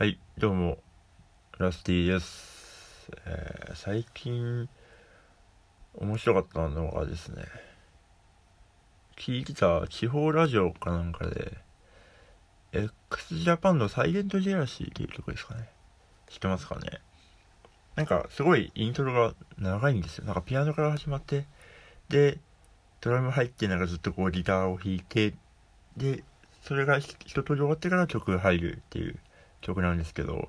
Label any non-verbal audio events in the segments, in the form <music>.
はい、どうも、ラスティです。えー最近、面白かったのがですね、聞いてた地方ラジオかなんかで、x ジャパンのサイレントジェラシーっていう曲ですかね。知ってますかねなんか、すごいイントロが長いんですよ。なんかピアノから始まって、で、ドラム入って、なんかずっとこうギターを弾いて、で、それが一通り終わってから曲が入るっていう曲なんですけど、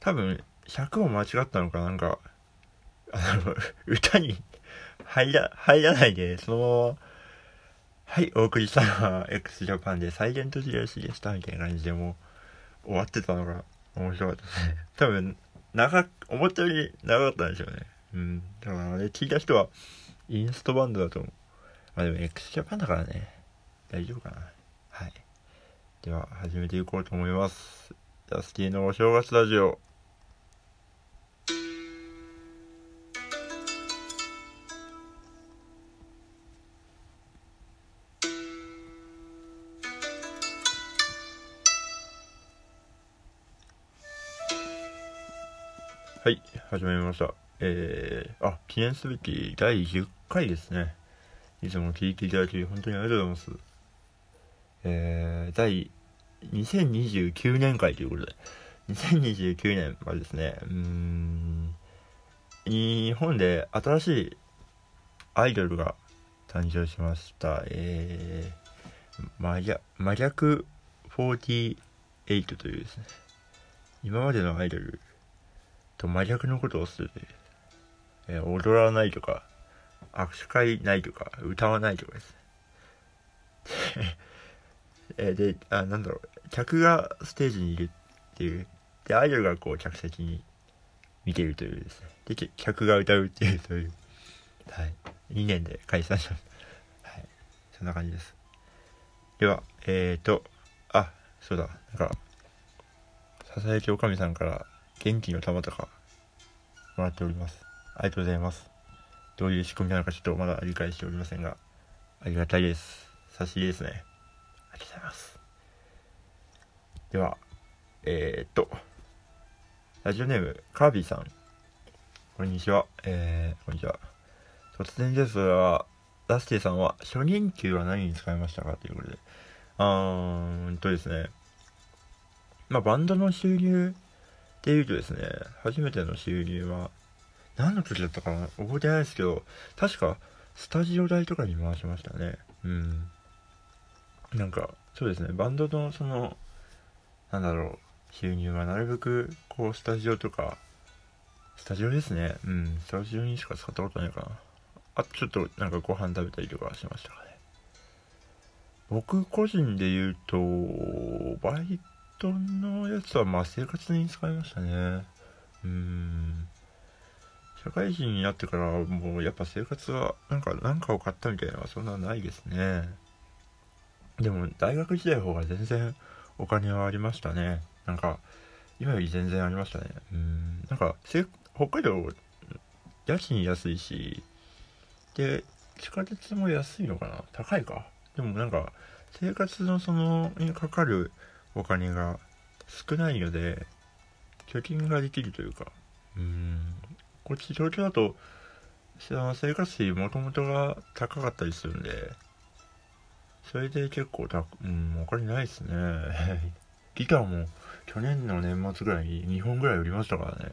多分、尺を間違ったのかなんか、あの、<laughs> 歌に入ら、入らないで、そのまま、はい、お送りしたのは x ジャパンでサイレントジェラシでしたみたいな感じでもう終わってたのが面白かったですね。<laughs> 多分、長、思ったより長かったんでしょうね。うん。だからあれ聞いた人は、インストバンドだと思う。まあでも x ジャパンだからね、大丈夫かな。はい。では、始めていこうと思います。ダスティのお正月ラジオ。はい、始まりました。えー、あ、記念すべき第10回ですね。いつも聞いていただき、本当にありがとうございます。えー、第2029年会ということで、2029年はですね、うーん、日本で新しいアイドルが誕生しました。えー、真逆真逆48というですね、今までのアイドルと真逆のことをするという、えー踊らないとか、握手会ないとか、歌わないとかですね。えーで、あ、なんだろう、客がステージにいるっていう、で、アイドルがこう客席に見ているというですね。で、客が歌うっていう、そういう、はい。2年で解散しました。はい。そんな感じです。では、えーと、あ、そうだ、なんか、ささやきおかみさんから元気の玉とかもらっております。ありがとうございます。どういう仕組みなのかちょっとまだ理解しておりませんが、ありがたいです。差し入れですね。りがとうございます。では、えー、っと、ラジオネーム、カービィさん。こんにちは。えー、こんにちは。突然ですが、ラスティさんは初任給は何に使いましたかということで。あーんとですね。まあ、バンドの収入っていうとですね、初めての収入は、何の時だったかな覚えてないですけど、確か、スタジオ代とかに回しましたね。うん。なんか、そうですね、バンドのその、なんだろう、収入はなるべく、こう、スタジオとか、スタジオですね。うん、スタジオにしか使ったことないかな。あとちょっと、なんかご飯食べたりとかしましたかね。僕個人で言うと、バイトのやつは、まあ生活に使いましたね。うん。社会人になってからもうやっぱ生活はなんか何かを買ったみたいなのはそんなないですねでも大学時代の方が全然お金はありましたね。なんか今より全然ありましたね。うん。なんか北海道家賃安いしで地下鉄も安いのかな？高いか？でもなんか生活のそのにかかるお金が少ないので貯金ができるというか。うん。こっち東京だとその生活費もともとが高かったりするんでそれで結構たうんお金ないですね。<laughs> ギターも去年の年末ぐらいに2本ぐらい売りましたからね。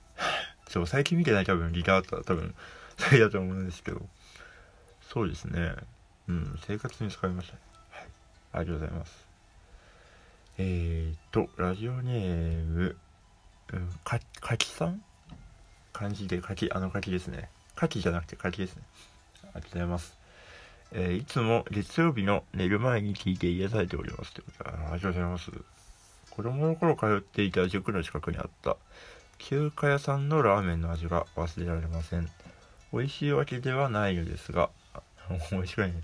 <laughs> そう最近見てない多分ギターだったら多分 <laughs> それだと思うんですけど。そうですね。うん生活に使いましたね。はい。ありがとうございます。えーっとラジオネームうんかかきさん？漢字で柿、あの柿ですね。柿じゃなくて柿ですね。ありがとうございます。えーいつも月曜日の寝る前に聞いて癒されております。ということで、ありがとうございます。子供の頃通っていた塾の近くにあった中華屋さんのラーメンの味が忘れられません。美味しいわけではないのですが、あ美味しくないね。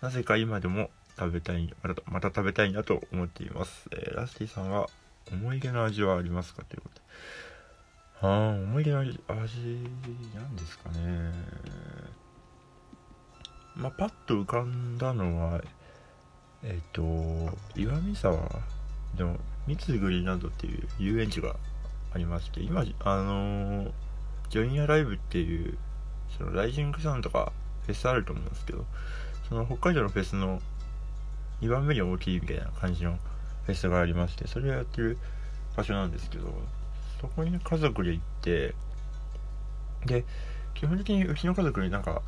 なぜか今でも食べたい、またまた食べたいなと思っています。えーラスティさんは思い出の味はありますか？ということで。ああ、思い出の味、味なんですかね。まあ、パッと浮かんだのは、えっ、と、岩見沢の三つぐりなどっていう遊園地がありまして今あの、ジョニアライブっていうそのライジングサウンとかフェスあると思うんですけどその北海道のフェスの2番目に大きいみたいな感じのフェスがありましてそれをやってる場所なんですけどそこに家族で行ってで基本的にうちの家族になんか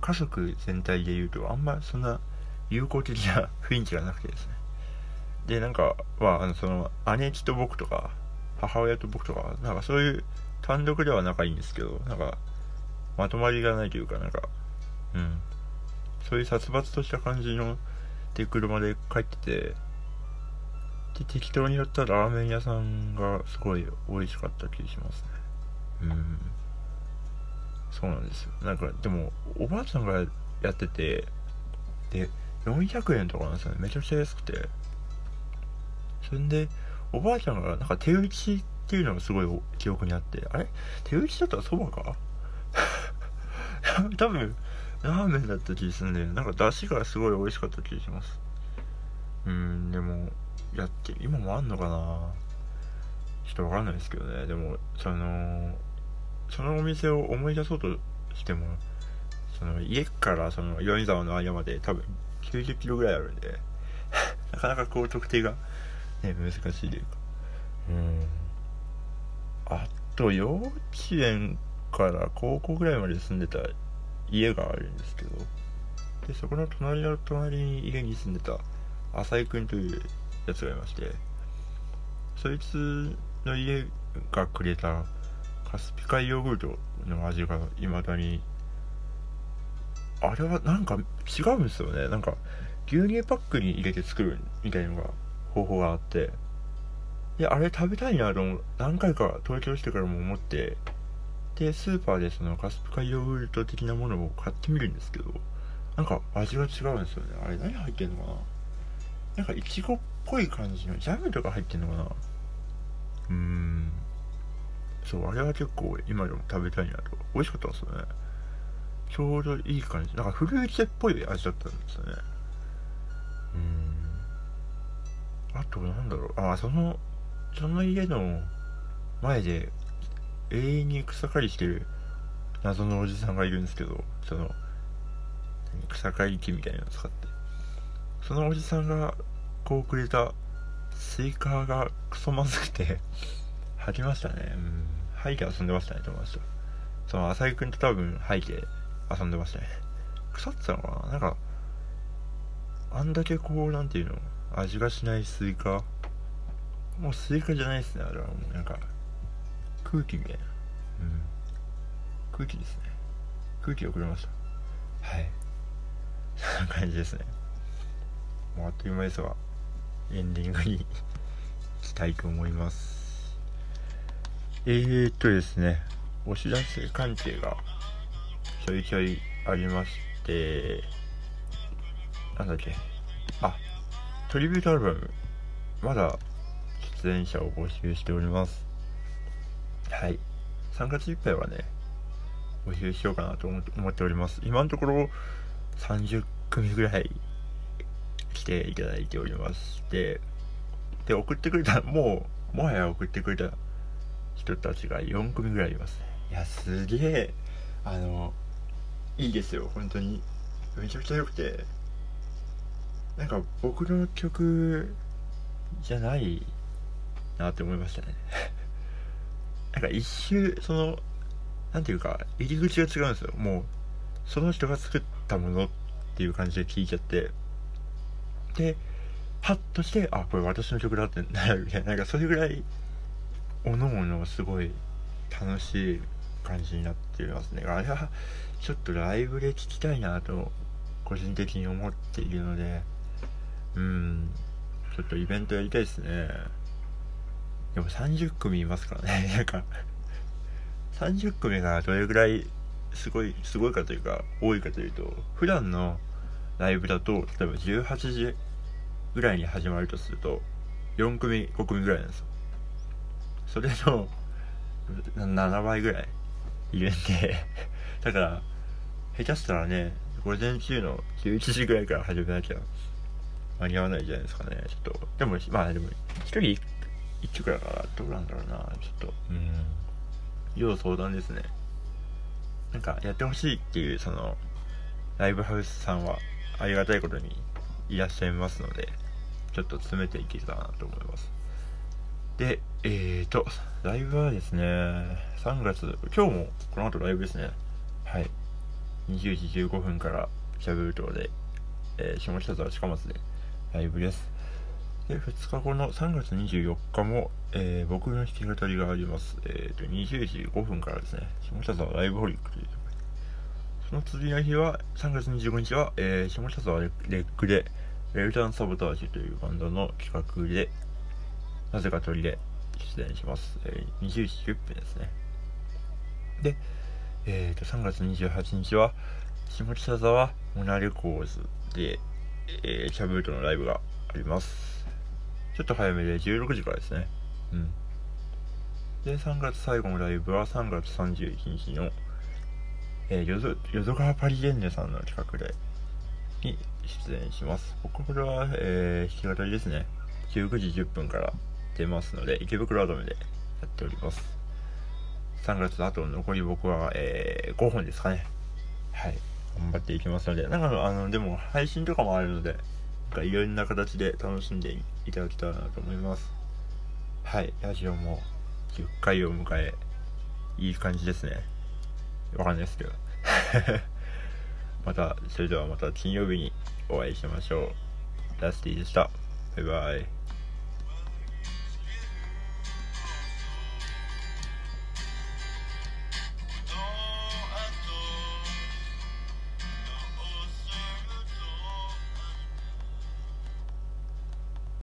家族全体で言うとあんまそんな友好的な雰囲気がなくてですねでなんかはあのその姉貴と僕とか母親と僕とかなんかそういう単独では仲いいんですけどなんかまとまりがないというかなんかうん。そういう殺伐とした感じので車で帰っててで適当に寄ったらラーメン屋さんがすごい美味しかった気がしますね。うん。そうなんですよ。なんかでもおばあちゃんがやっててで400円とかなんですよね。めちゃくちゃ安くて。それでおばあちゃんがなんか手打ちっていうのがすごい記憶にあって。あれ？手打ちだったらそばか？<laughs> 多分ラーメンだった気がするんでなんか出汁がすごい美味しかった気がします。うんでもやって今もあんのかな？ちょっとわかんないですけどね。でもそのそのお店を思い出そうとしてもその家からその米沢の間まで多分90キロぐらいあるんで <laughs> なかなかこう特定がね難しいというか。うん。あと幼稚園から高校ぐらいまで住んでた家があるんですけどでそこの隣の隣に家に住んでた浅井君というやつがいましてそいつの家がくれたカスピ海ヨーグルトの味が未だにあれはなんか違うんですよね。なんか牛乳パックに入れて作るみたいなのが方法があって。いやあれ食べたいなと何回か東京してからも思って。でスーパーでそのカスピ海ヨーグルト的なものを買ってみるんですけど。なんか味が違うんですよね。あれ何入ってんのかな。なんかいちごっぽい感じのジャムとか入ってんのかな。うーん。そうあれは結構今でも食べたいなと。美味しかったんですよね。ちょうどいい感じ。なんかフルーツっぽい味だったんですよね。うん。あとなんだろう。あそのその家の前で永遠に草刈りしてる謎のおじさんがいるんですけどその草刈り機みたいなの使って。そのおじさんがこうくれたスイカがクソまずくて吐きましたね。うん。吐いて遊んでましたね友達と。その浅井君と多分吐いて遊んでましたね。腐ってたのかな？なんかあんだけこうなんていうの？味がしないスイカ？もうスイカじゃないですねあれは。もうなんか空気みたいな。うん。空気ですね。空気をくれました。はい。そんな感じですね。もうあっという間ですがエンディングに <laughs> 行きたいと思います。えーっとですねお知らせ関係がちょいちょいありましてなんだっけあトリビュートアルバムまだ出演者を募集しております。はい。3月いっぱいはね募集しようかなと思っております。今のところ30組ぐらい来ていただいておりましてで送ってくれたもうもはや送ってくれた人たちが4組ぐらいいます。いやすげえ。あのいいですよ本当に。めちゃくちゃ良くて。なんか僕の曲じゃないなって思いましたね。<laughs> なんか一周そのなんていうか入り口が違うんですよ。もうその人が作ったものっていう感じで聞いちゃって。でパッとしてあこれ私の曲だってなるみたいな。なんかそれぐらいおのおのすごい楽しい感じになってますね。あれはちょっとライブで聴きたいなと個人的に思っているので。うん。ちょっとイベントやりたいですね。でも30組いますからね。<laughs> なんか30組がどれぐらいすごいすごいかというか多いかというと普段のライブだと例えば18時ぐらいに始まるとすると4組5組ぐらいなんですよ。それの7倍ぐらいいるんでだから下手したらね午前中の11時ぐらいから始めなきゃ間に合わないじゃないですかねちょっと。でもまあでも1人1曲だからどうなんだろうなちょっと。うん。要相談ですね。なんかやってほしいっていうそのライブハウスさんはありがたいことにいらっしゃいますのでちょっと詰めていけたらなと思いますでえーとライブはですね3月今日もこの後ライブですねはい20時15分からシャブル島で、えー、下北沢近松でライブですで2日後の3月24日も、えー、僕の弾き語りがあります。えーと、20時5分からですね、下北沢ライブホリックというところで。その次の日は、3月25日は、えー、下北沢レックで、ウェルタンサボタージュというバンドの企画で、なぜか鳥で出演します。えー、20時10分ですね。で、えーと、3月28日は、下北沢モナレコーズで、えー、シャブートのライブがあります。ちょっと早めで16時からですね。うん。で、3月最後のライブは3月31日の、えー、よ淀川パリエンヌさんの企画で、に出演します。僕これは、えー、弾き語りですね。19時10分から出ますので、池袋アドメでやっております。3月あと残り僕は、えー、5本ですかね。はい。頑張っていきますので、なんかあの、でも配信とかもあるので、かいろんな形で楽しんでいただけたらなと思います。はい。ラジオも10回を迎えいい感じですね。わかんないですけど。<laughs> またそれではまた金曜日にお会いしましょう。ラスティでした。バイバイ